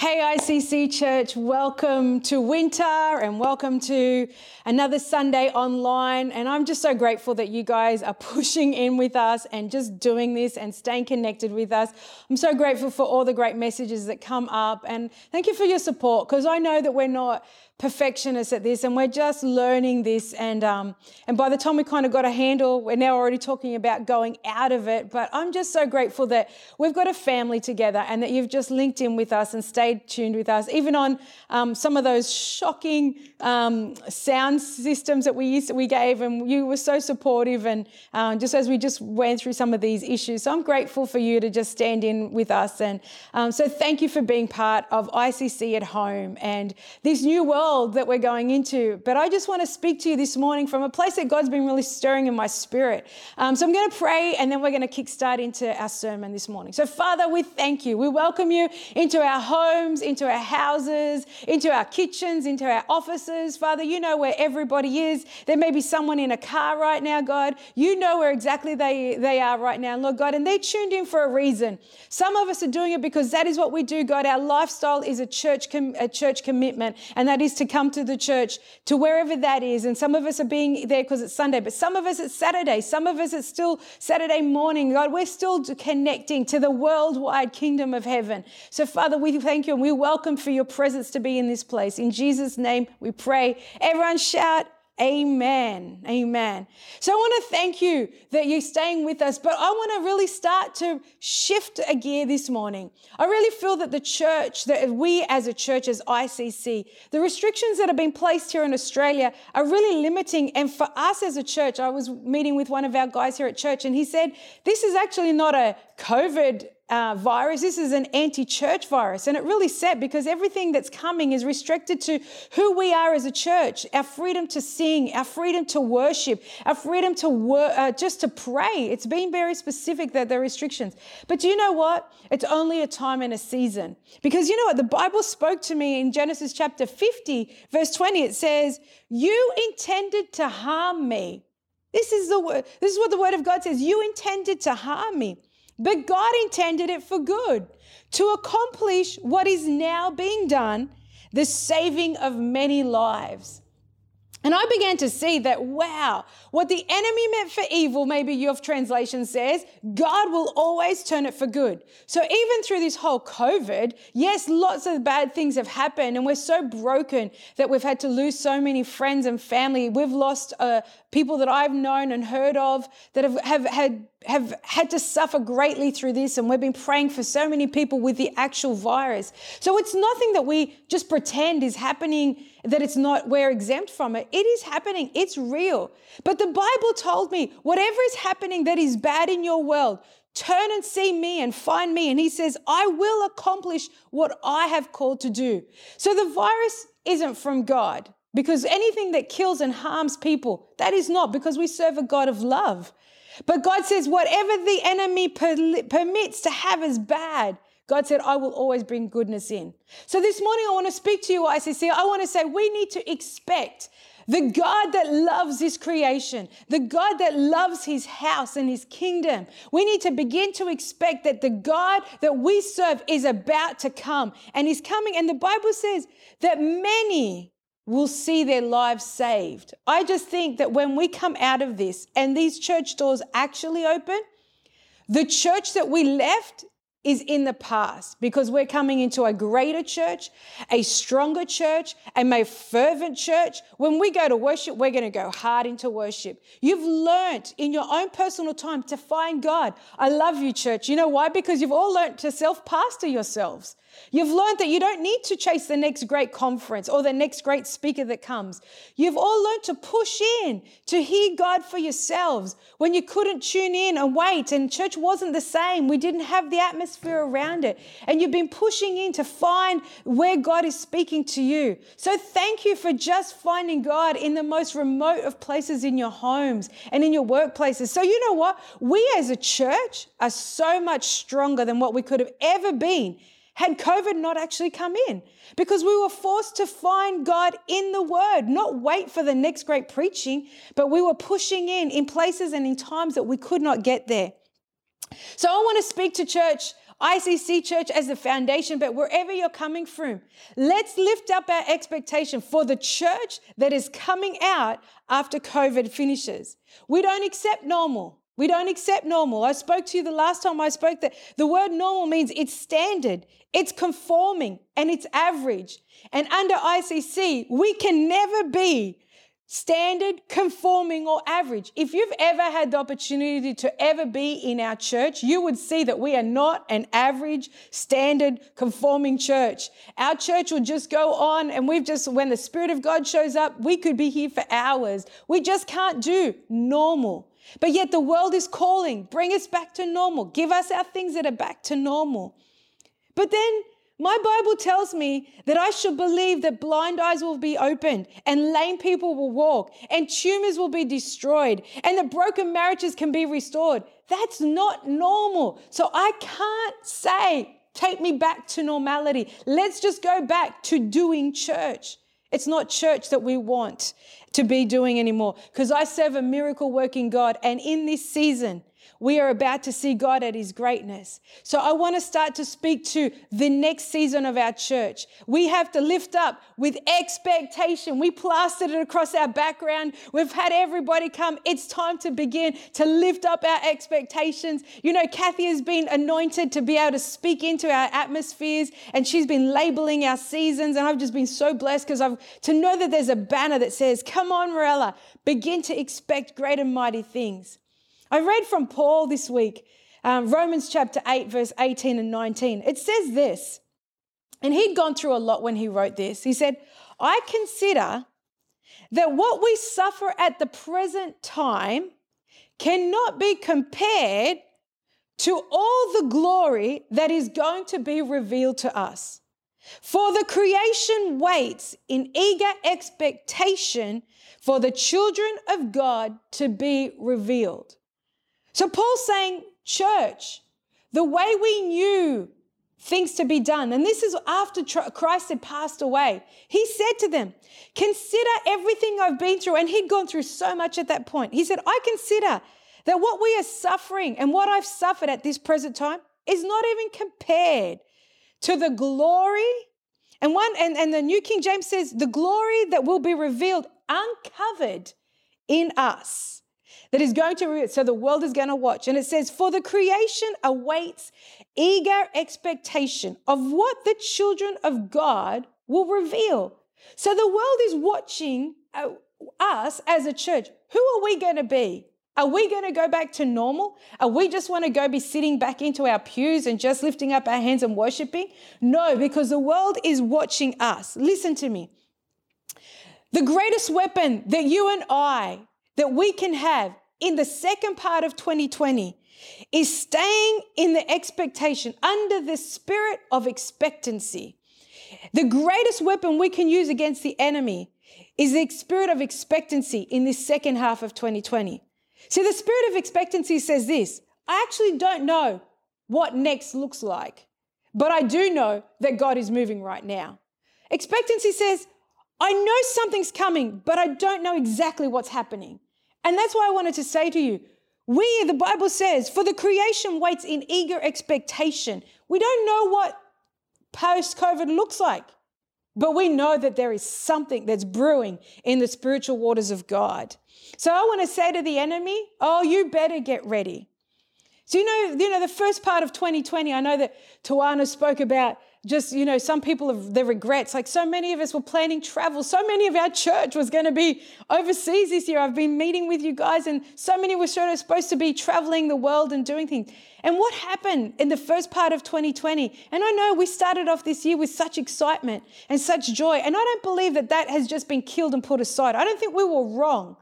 Hey, ICC Church, welcome to winter and welcome to another Sunday online. And I'm just so grateful that you guys are pushing in with us and just doing this and staying connected with us. I'm so grateful for all the great messages that come up. And thank you for your support because I know that we're not perfectionists at this and we're just learning this and um, and by the time we kind of got a handle we're now already talking about going out of it but i'm just so grateful that we've got a family together and that you've just linked in with us and stayed tuned with us even on um, some of those shocking um, sound systems that we used we gave and you were so supportive and um, just as we just went through some of these issues. So i'm grateful for you to just stand in with us and um, so thank you for being part of icc at home and this new world world that we're going into. But I just want to speak to you this morning from a place that God's been really stirring in my spirit. Um, so I'm going to pray and then we're going to kickstart into our sermon this morning. So, Father, we thank you. We welcome you into our homes, into our houses, into our kitchens, into our offices. Father, you know where everybody is. There may be someone in a car right now, God. You know where exactly they, they are right now, Lord God. And they're tuned in for a reason. Some of us are doing it because that is what we do, God. Our lifestyle is a church, com- a church commitment, and that is to come to the church, to wherever that is. And some of us are being there because it's Sunday, but some of us it's Saturday. Some of us it's still Saturday morning. God, we're still connecting to the worldwide kingdom of heaven. So, Father, we thank you and we welcome for your presence to be in this place. In Jesus' name we pray. Everyone shout, Amen. Amen. So I want to thank you that you're staying with us, but I want to really start to shift a gear this morning. I really feel that the church, that we as a church, as ICC, the restrictions that have been placed here in Australia are really limiting. And for us as a church, I was meeting with one of our guys here at church, and he said, This is actually not a COVID uh, virus. This is an anti church virus. And it really sad because everything that's coming is restricted to who we are as a church our freedom to sing, our freedom to worship, our freedom to wor- uh, just to pray. It's been very specific that there are restrictions. But do you know what? It's only a time and a season. Because you know what? The Bible spoke to me in Genesis chapter 50, verse 20. It says, You intended to harm me. This is the word. This is what the word of God says. You intended to harm me but God intended it for good to accomplish what is now being done the saving of many lives. And I began to see that, wow, what the enemy meant for evil, maybe your translation says, God will always turn it for good. So even through this whole COVID, yes, lots of bad things have happened, and we're so broken that we've had to lose so many friends and family. We've lost uh, people that I've known and heard of that have, have had have had to suffer greatly through this, and we've been praying for so many people with the actual virus. So it's nothing that we just pretend is happening, that it's not, we're exempt from it. It is happening, it's real. But the Bible told me whatever is happening that is bad in your world, turn and see me and find me. And He says, I will accomplish what I have called to do. So the virus isn't from God. Because anything that kills and harms people, that is not because we serve a God of love. But God says, whatever the enemy per- permits to have as bad, God said, I will always bring goodness in. So this morning, I want to speak to you, ICC. I want to say we need to expect the God that loves his creation, the God that loves his house and his kingdom. We need to begin to expect that the God that we serve is about to come and he's coming. And the Bible says that many will see their lives saved. I just think that when we come out of this and these church doors actually open, the church that we left is in the past because we're coming into a greater church, a stronger church, a more fervent church. When we go to worship, we're going to go hard into worship. You've learned in your own personal time to find God. I love you, church. You know why? Because you've all learned to self pastor yourselves. You've learned that you don't need to chase the next great conference or the next great speaker that comes. You've all learned to push in, to hear God for yourselves when you couldn't tune in and wait, and church wasn't the same. We didn't have the atmosphere around it. And you've been pushing in to find where God is speaking to you. So thank you for just finding God in the most remote of places in your homes and in your workplaces. So, you know what? We as a church are so much stronger than what we could have ever been had COVID not actually come in because we were forced to find God in the Word, not wait for the next great preaching, but we were pushing in in places and in times that we could not get there. So I want to speak to church ICC Church as the foundation, but wherever you're coming from, let's lift up our expectation for the church that is coming out after COVID finishes. We don't accept normal. We don't accept normal. I spoke to you the last time I spoke that the word normal means it's standard, it's conforming, and it's average. And under ICC, we can never be standard, conforming, or average. If you've ever had the opportunity to ever be in our church, you would see that we are not an average, standard, conforming church. Our church will just go on, and we've just, when the Spirit of God shows up, we could be here for hours. We just can't do normal. But yet the world is calling, bring us back to normal, give us our things that are back to normal. But then my Bible tells me that I should believe that blind eyes will be opened and lame people will walk and tumors will be destroyed and that broken marriages can be restored. That's not normal. So I can't say, take me back to normality. Let's just go back to doing church. It's not church that we want to be doing anymore because I serve a miracle working God. And in this season, we are about to see God at his greatness. So I want to start to speak to the next season of our church. We have to lift up with expectation. We plastered it across our background. We've had everybody come. It's time to begin to lift up our expectations. You know, Kathy has been anointed to be able to speak into our atmospheres and she's been labeling our seasons. And I've just been so blessed because I've to know that there's a banner that says, Come on, Morella, begin to expect great and mighty things. I read from Paul this week, um, Romans chapter 8, verse 18 and 19. It says this, and he'd gone through a lot when he wrote this. He said, I consider that what we suffer at the present time cannot be compared to all the glory that is going to be revealed to us. For the creation waits in eager expectation for the children of God to be revealed. So Paul's saying, church, the way we knew things to be done, and this is after Christ had passed away, he said to them, Consider everything I've been through. And he'd gone through so much at that point. He said, I consider that what we are suffering and what I've suffered at this present time is not even compared to the glory. And one and, and the New King James says, the glory that will be revealed uncovered in us that is going to, so the world is going to watch. And it says, For the creation awaits eager expectation of what the children of God will reveal. So the world is watching uh, us as a church. Who are we going to be? Are we going to go back to normal? Are we just want to go be sitting back into our pews and just lifting up our hands and worshiping? No, because the world is watching us. Listen to me. The greatest weapon that you and I that we can have in the second part of 2020 is staying in the expectation under the spirit of expectancy. The greatest weapon we can use against the enemy is the spirit of expectancy in this second half of 2020. See, the spirit of expectancy says this I actually don't know what next looks like, but I do know that God is moving right now. Expectancy says, I know something's coming, but I don't know exactly what's happening. And that's why I wanted to say to you we, the Bible says, for the creation waits in eager expectation. We don't know what post COVID looks like, but we know that there is something that's brewing in the spiritual waters of God. So I want to say to the enemy, oh, you better get ready. So, you know, you know, the first part of 2020, I know that Tawana spoke about just, you know, some people have their regrets. Like so many of us were planning travel. So many of our church was going to be overseas this year. I've been meeting with you guys, and so many were sort of supposed to be traveling the world and doing things. And what happened in the first part of 2020? And I know we started off this year with such excitement and such joy. And I don't believe that that has just been killed and put aside. I don't think we were wrong.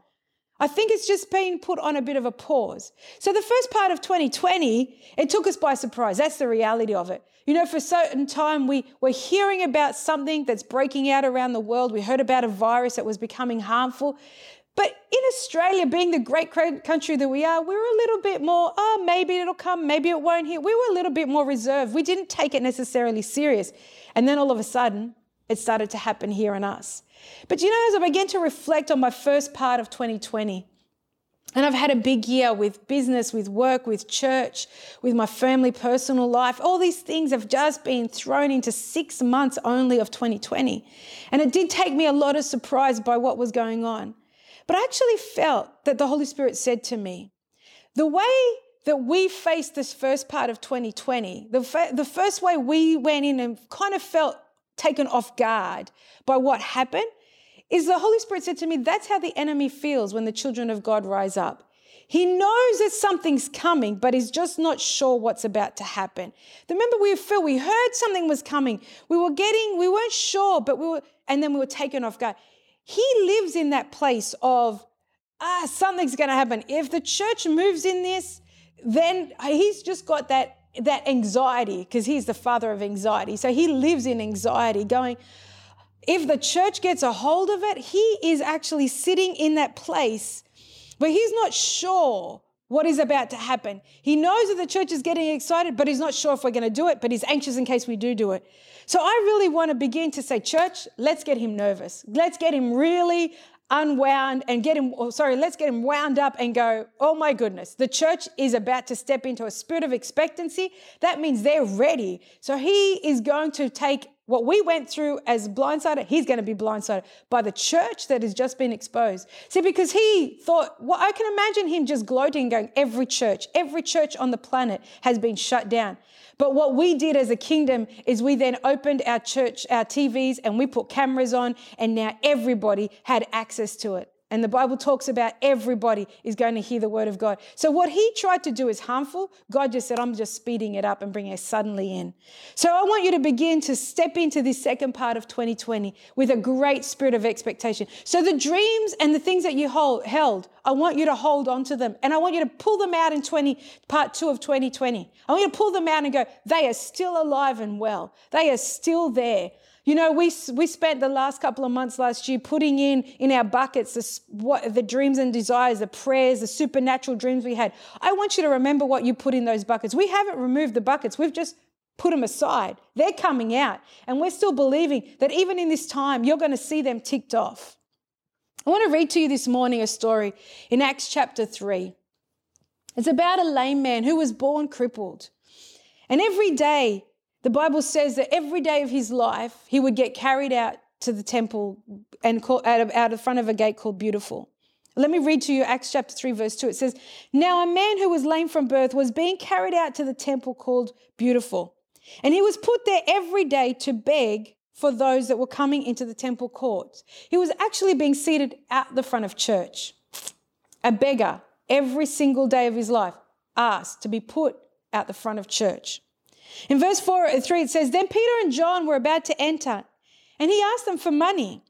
I think it's just been put on a bit of a pause. So the first part of 2020, it took us by surprise. That's the reality of it. You know, for a certain time, we were hearing about something that's breaking out around the world. We heard about a virus that was becoming harmful. But in Australia, being the great country that we are, we were a little bit more, oh, maybe it'll come, maybe it won't here. We were a little bit more reserved. We didn't take it necessarily serious. And then all of a sudden, it started to happen here in us. But you know, as I began to reflect on my first part of 2020, And I've had a big year with business, with work, with church, with my family, personal life. All these things have just been thrown into six months only of 2020. And it did take me a lot of surprise by what was going on. But I actually felt that the Holy Spirit said to me, the way that we faced this first part of 2020, the, fa- the first way we went in and kind of felt taken off guard by what happened is the Holy Spirit said to me, that's how the enemy feels when the children of God rise up. He knows that something's coming, but he's just not sure what's about to happen. Remember, we feel we heard something was coming. We were getting, we weren't sure, but we were, and then we were taken off guard. He lives in that place of, ah, something's going to happen. If the church moves in this, then he's just got that that anxiety because he's the father of anxiety. So he lives in anxiety, going, if the church gets a hold of it, he is actually sitting in that place where he's not sure what is about to happen. He knows that the church is getting excited, but he's not sure if we're going to do it, but he's anxious in case we do do it. So I really want to begin to say, church, let's get him nervous. Let's get him really unwound and get him, oh, sorry, let's get him wound up and go, oh my goodness, the church is about to step into a spirit of expectancy. That means they're ready. So he is going to take what we went through as blindsided, he's going to be blindsided by the church that has just been exposed. See, because he thought, well, I can imagine him just gloating, going, every church, every church on the planet has been shut down. But what we did as a kingdom is we then opened our church, our TVs, and we put cameras on, and now everybody had access to it. And the Bible talks about everybody is going to hear the word of God. So what he tried to do is harmful. God just said, I'm just speeding it up and bringing it suddenly in. So I want you to begin to step into this second part of 2020 with a great spirit of expectation. So the dreams and the things that you hold, held, I want you to hold on to them. And I want you to pull them out in 20, part two of 2020. I want you to pull them out and go, they are still alive and well. They are still there. You know, we, we spent the last couple of months last year putting in in our buckets the, what, the dreams and desires, the prayers, the supernatural dreams we had. I want you to remember what you put in those buckets. We haven't removed the buckets, we've just put them aside. They're coming out. And we're still believing that even in this time, you're going to see them ticked off. I want to read to you this morning a story in Acts chapter 3. It's about a lame man who was born crippled. And every day the Bible says that every day of his life, he would get carried out to the temple and call, out, of, out of front of a gate called Beautiful. Let me read to you Acts chapter 3, verse 2. It says, Now a man who was lame from birth was being carried out to the temple called Beautiful. And he was put there every day to beg for those that were coming into the temple courts. He was actually being seated at the front of church. A beggar every single day of his life asked to be put at the front of church. In verse 4, uh, 3, it says, Then Peter and John were about to enter, and he asked them for money.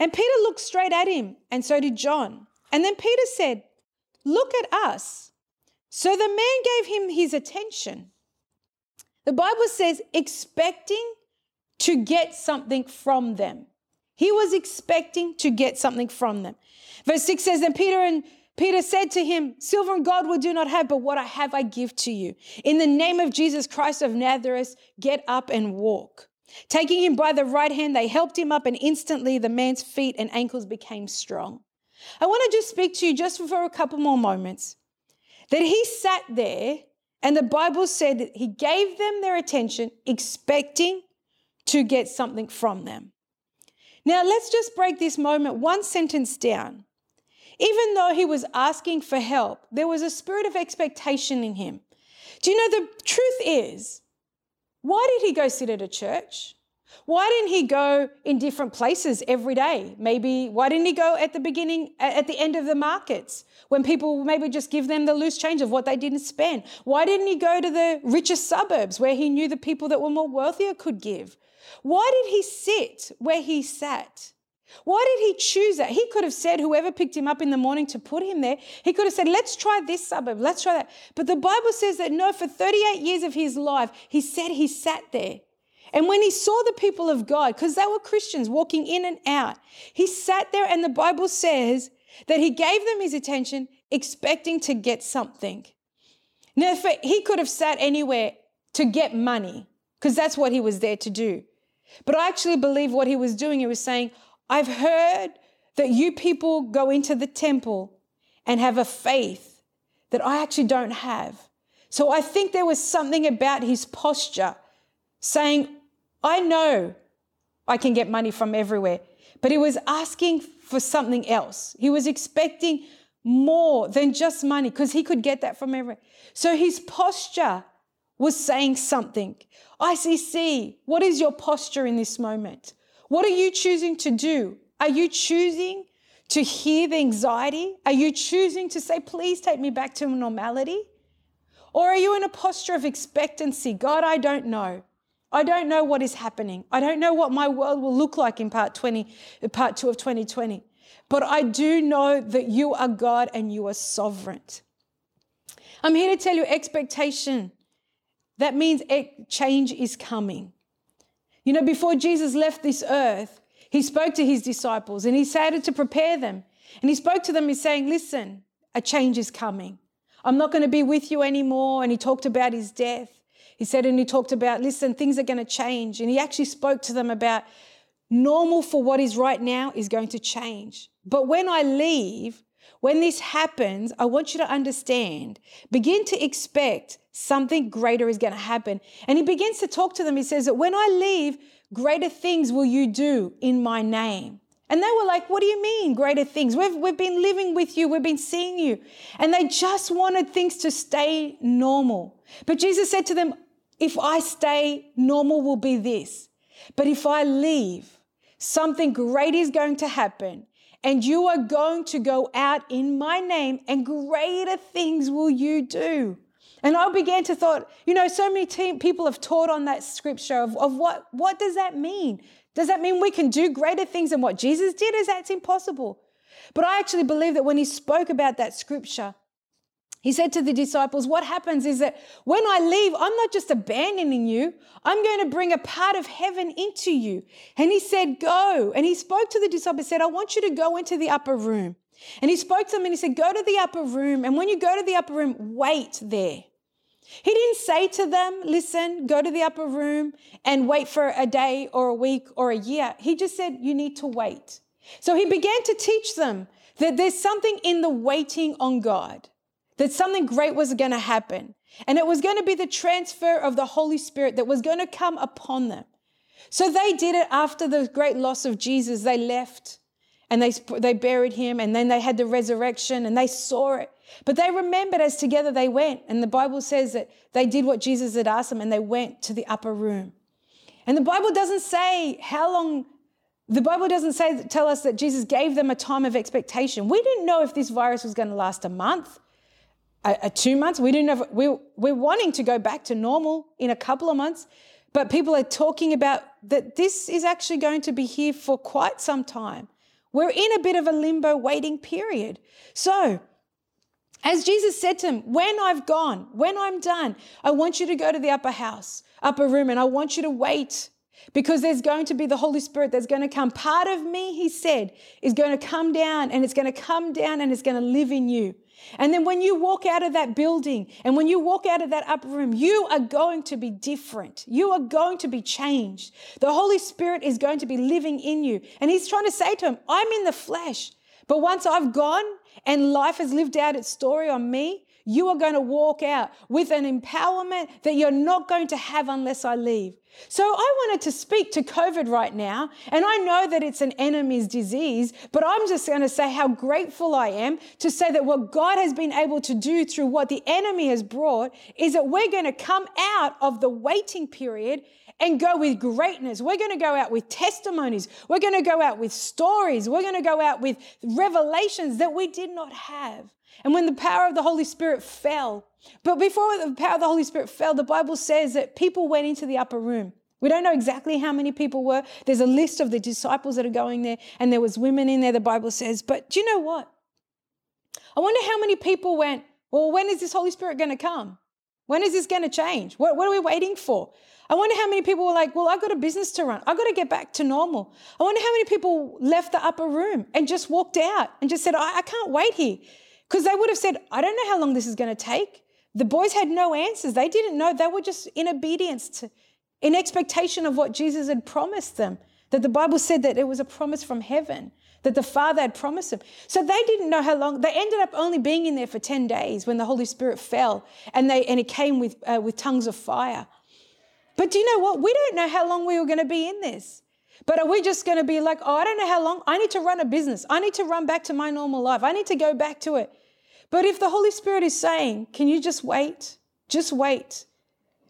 And Peter looked straight at him, and so did John. And then Peter said, Look at us. So the man gave him his attention. The Bible says, expecting to get something from them. He was expecting to get something from them. Verse 6 says, Then Peter and Peter said to him, Silver and gold we do not have, but what I have I give to you. In the name of Jesus Christ of Nazareth, get up and walk. Taking him by the right hand, they helped him up, and instantly the man's feet and ankles became strong. I want to just speak to you just for a couple more moments. That he sat there, and the Bible said that he gave them their attention, expecting to get something from them. Now, let's just break this moment one sentence down. Even though he was asking for help, there was a spirit of expectation in him. Do you know the truth is, why did he go sit at a church? Why didn't he go in different places every day? Maybe, why didn't he go at the beginning, at the end of the markets when people maybe just give them the loose change of what they didn't spend? Why didn't he go to the richest suburbs where he knew the people that were more wealthier could give? Why did he sit where he sat? Why did he choose that? He could have said, whoever picked him up in the morning to put him there, he could have said, let's try this suburb, let's try that. But the Bible says that no, for 38 years of his life, he said he sat there. And when he saw the people of God, because they were Christians walking in and out, he sat there and the Bible says that he gave them his attention, expecting to get something. Now, he could have sat anywhere to get money, because that's what he was there to do. But I actually believe what he was doing, he was saying, I've heard that you people go into the temple and have a faith that I actually don't have. So I think there was something about his posture saying, I know I can get money from everywhere, but he was asking for something else. He was expecting more than just money because he could get that from everywhere. So his posture was saying something. ICC, what is your posture in this moment? What are you choosing to do? Are you choosing to hear the anxiety? Are you choosing to say, please take me back to normality? Or are you in a posture of expectancy? God, I don't know. I don't know what is happening. I don't know what my world will look like in part 20, part 2 of 2020. But I do know that you are God and you are sovereign. I'm here to tell you expectation. That means change is coming. You know, before Jesus left this earth, he spoke to his disciples and he started to prepare them. And he spoke to them, he's saying, Listen, a change is coming. I'm not going to be with you anymore. And he talked about his death. He said, and he talked about, listen, things are going to change. And he actually spoke to them about normal for what is right now is going to change. But when I leave, when this happens, I want you to understand, begin to expect something greater is going to happen. And he begins to talk to them. He says that when I leave, greater things will you do in my name. And they were like, What do you mean, greater things? We've, we've been living with you, we've been seeing you. And they just wanted things to stay normal. But Jesus said to them, if I stay, normal will be this. But if I leave, something great is going to happen. And you are going to go out in my name, and greater things will you do. And I began to thought, you know, so many people have taught on that scripture of, of what, what does that mean? Does that mean we can do greater things than what Jesus did? Is that impossible? But I actually believe that when he spoke about that scripture, he said to the disciples, What happens is that when I leave, I'm not just abandoning you, I'm going to bring a part of heaven into you. And he said, Go. And he spoke to the disciples, said, I want you to go into the upper room. And he spoke to them and he said, Go to the upper room. And when you go to the upper room, wait there. He didn't say to them, Listen, go to the upper room and wait for a day or a week or a year. He just said, You need to wait. So he began to teach them that there's something in the waiting on God that something great was going to happen. And it was going to be the transfer of the Holy Spirit that was going to come upon them. So they did it after the great loss of Jesus. They left and they, they buried him, and then they had the resurrection and they saw it. But they remembered as together they went. And the Bible says that they did what Jesus had asked them and they went to the upper room. And the Bible doesn't say how long the Bible doesn't say tell us that Jesus gave them a time of expectation. We didn't know if this virus was going to last a month a, two months. We didn't have, we, we're wanting to go back to normal in a couple of months, but people are talking about that this is actually going to be here for quite some time. We're in a bit of a limbo waiting period. So, as Jesus said to him, when I've gone, when I'm done, I want you to go to the upper house, upper room, and I want you to wait because there's going to be the Holy Spirit that's going to come. Part of me, he said, is going to come down and it's going to come down and it's going to live in you. And then when you walk out of that building and when you walk out of that upper room, you are going to be different. You are going to be changed. The Holy Spirit is going to be living in you. And He's trying to say to him, I'm in the flesh. But once I've gone and life has lived out its story on me, you are going to walk out with an empowerment that you're not going to have unless I leave. So I wanted to speak to COVID right now, and I know that it's an enemy's disease, but I'm just going to say how grateful I am to say that what God has been able to do through what the enemy has brought is that we're going to come out of the waiting period and go with greatness. We're going to go out with testimonies. We're going to go out with stories. We're going to go out with revelations that we did not have. And when the power of the Holy Spirit fell, but before the power of the Holy Spirit fell, the Bible says that people went into the upper room. We don't know exactly how many people were. There's a list of the disciples that are going there, and there was women in there, the Bible says. But do you know what? I wonder how many people went, well, when is this Holy Spirit going to come? When is this going to change? What, what, are we waiting for? I wonder how many people were like, well, I've got a business to run. I've got to get back to normal. I wonder how many people left the upper room and just walked out and just said, I, I can't wait here. Because they would have said, I don't know how long this is going to take. The boys had no answers. They didn't know. They were just in obedience to, in expectation of what Jesus had promised them. that the Bible said that it was a promise from heaven that the Father had promised them. So they didn't know how long. They ended up only being in there for 10 days when the Holy Spirit fell and, they, and it came with, uh, with tongues of fire. But do you know what? We don't know how long we were going to be in this. But are we just going to be like, oh, I don't know how long? I need to run a business. I need to run back to my normal life. I need to go back to it. But if the Holy Spirit is saying, can you just wait? Just wait.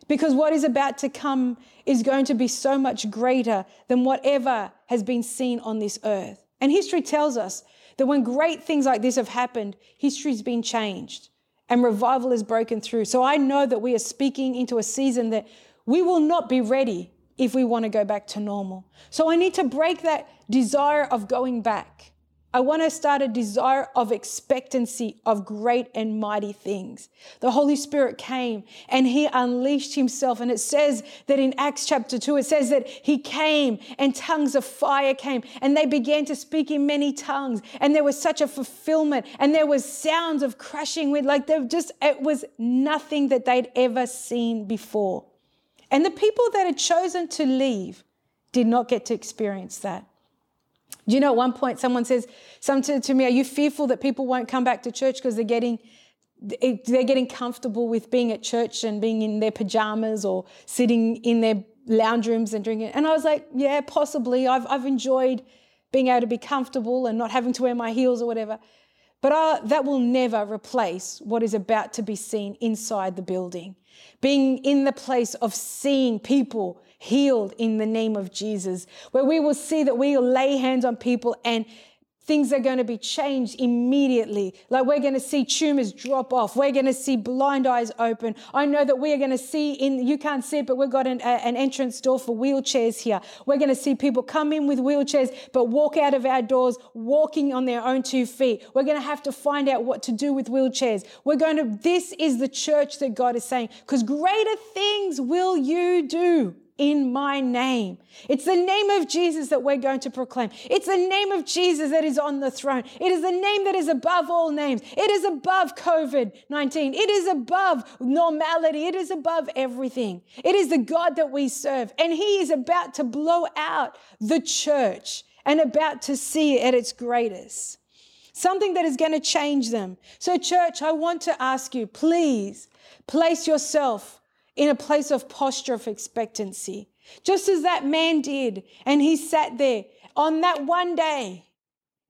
Because what is about to come is going to be so much greater than whatever has been seen on this earth. And history tells us that when great things like this have happened, history's been changed and revival is broken through. So I know that we are speaking into a season that we will not be ready if we want to go back to normal. So I need to break that desire of going back. I want to start a desire of expectancy of great and mighty things. The Holy Spirit came and he unleashed himself. And it says that in Acts chapter 2, it says that he came and tongues of fire came and they began to speak in many tongues. And there was such a fulfillment and there was sounds of crashing wind. Like there just, it was nothing that they'd ever seen before. And the people that had chosen to leave did not get to experience that. Do you know, at one point, someone says something to me, Are you fearful that people won't come back to church because they're getting they're getting comfortable with being at church and being in their pajamas or sitting in their lounge rooms and drinking. And I was like, yeah, possibly. I've, I've enjoyed being able to be comfortable and not having to wear my heels or whatever. But uh, that will never replace what is about to be seen inside the building. Being in the place of seeing people healed in the name of Jesus, where we will see that we will lay hands on people and things are going to be changed immediately. Like we're going to see tumors drop off. We're going to see blind eyes open. I know that we are going to see in, you can't see it, but we've got an, a, an entrance door for wheelchairs here. We're going to see people come in with wheelchairs, but walk out of our doors walking on their own two feet. We're going to have to find out what to do with wheelchairs. We're going to, this is the church that God is saying, because greater things will you do in my name. It's the name of Jesus that we're going to proclaim. It's the name of Jesus that is on the throne. It is the name that is above all names. It is above COVID 19. It is above normality. It is above everything. It is the God that we serve. And He is about to blow out the church and about to see it at its greatest. Something that is going to change them. So, church, I want to ask you, please place yourself in a place of posture of expectancy, just as that man did. And he sat there on that one day.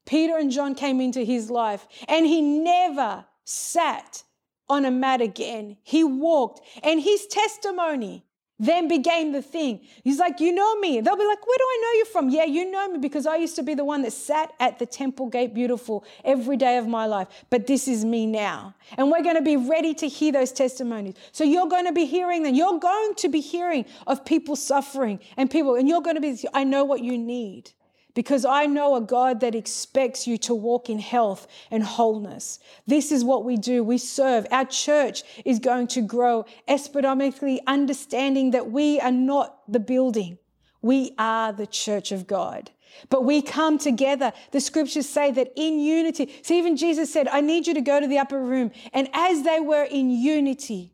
Peter and John came into his life, and he never sat on a mat again. He walked, and his testimony then became the thing. He's like, You know me. They'll be like, Where do I know you from? Yeah, you know me because I used to be the one that sat at the temple gate beautiful every day of my life. But this is me now. And we're going to be ready to hear those testimonies. So you're going to be hearing them. You're going to be hearing of people suffering and people, and you're going to be, I know what you need because I know a God that expects you to walk in health and wholeness. This is what we do. We serve. Our church is going to grow exponentially, understanding that we are not the building, we are the church of God. But we come together. The scriptures say that in unity. See, even Jesus said, I need you to go to the upper room. And as they were in unity,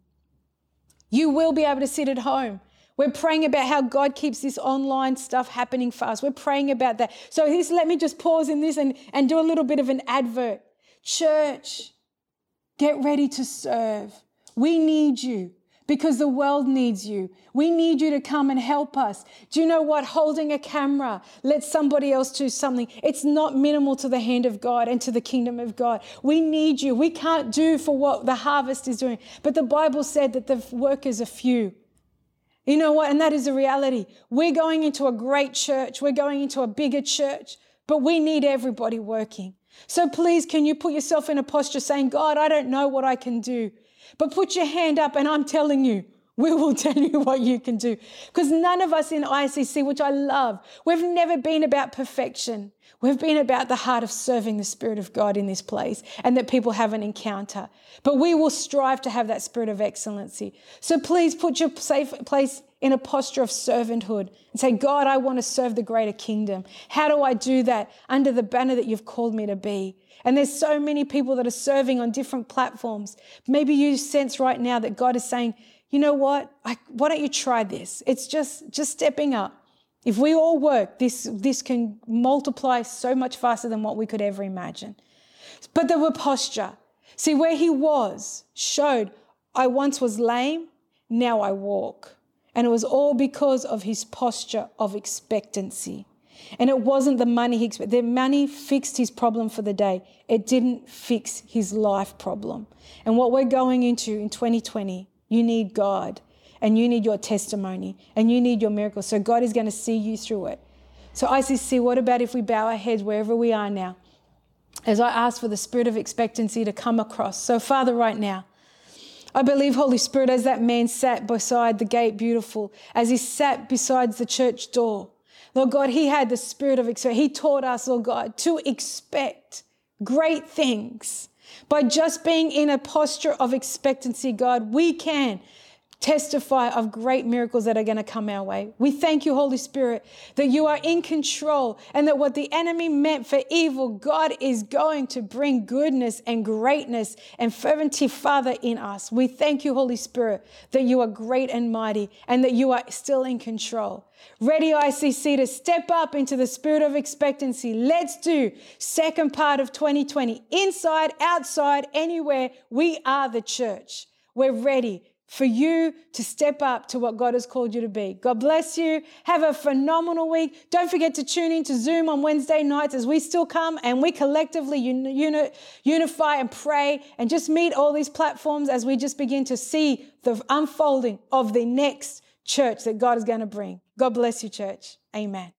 you will be able to sit at home we're praying about how God keeps this online stuff happening for us. We're praying about that. So this, let me just pause in this and, and do a little bit of an advert. Church, get ready to serve. We need you because the world needs you. We need you to come and help us. Do you know what? Holding a camera, let somebody else do something. It's not minimal to the hand of God and to the kingdom of God. We need you. We can't do for what the harvest is doing. But the Bible said that the workers are few. You know what? And that is a reality. We're going into a great church, we're going into a bigger church, but we need everybody working. So please, can you put yourself in a posture saying, God, I don't know what I can do, but put your hand up and I'm telling you, we will tell you what you can do. Because none of us in ICC, which I love, we've never been about perfection. We've been about the heart of serving the Spirit of God in this place and that people have an encounter. But we will strive to have that spirit of excellency. So please put your safe place in a posture of servanthood and say, God, I want to serve the greater kingdom. How do I do that under the banner that you've called me to be? And there's so many people that are serving on different platforms. Maybe you sense right now that God is saying, you know what? Why don't you try this? It's just, just stepping up If we all work, this, this can multiply so much faster than what we could ever imagine. But there were posture. See, where he was showed, I once was lame, now I walk. And it was all because of his posture of expectancy. And it wasn't the money he expected. The money fixed his problem for the day. It didn't fix his life problem. And what we're going into in 2020, you need God and you need your testimony and you need your miracle. So God is going to see you through it. So ICC, what about if we bow our heads wherever we are now? As I ask for the spirit of expectancy to come across. So Father, right now, I believe, Holy Spirit, as that man sat beside the gate, beautiful, as he sat beside the church door, Lord God, he had the spirit of expect. He taught us, Lord God, to expect great things. By just being in a posture of expectancy, God, we can testify of great miracles that are going to come our way. We thank you, Holy Spirit, that you are in control and that what the enemy meant for evil, God is going to bring goodness and greatness and fervency, Father, in us. We thank you, Holy Spirit, that you are great and mighty and that you are still in control. Ready ICC to step up into the spirit of expectancy. Let's do second part of 2020. Inside, outside, anywhere, we are the church. We're ready for you to step up to what God has called you to be. God bless you. Have a phenomenal week. Don't forget to tune in to Zoom on Wednesday nights as we still come and we collectively uni- unify and pray and just meet all these platforms as we just begin to see the unfolding of the next church that God is going to bring. God bless you, church. Amen.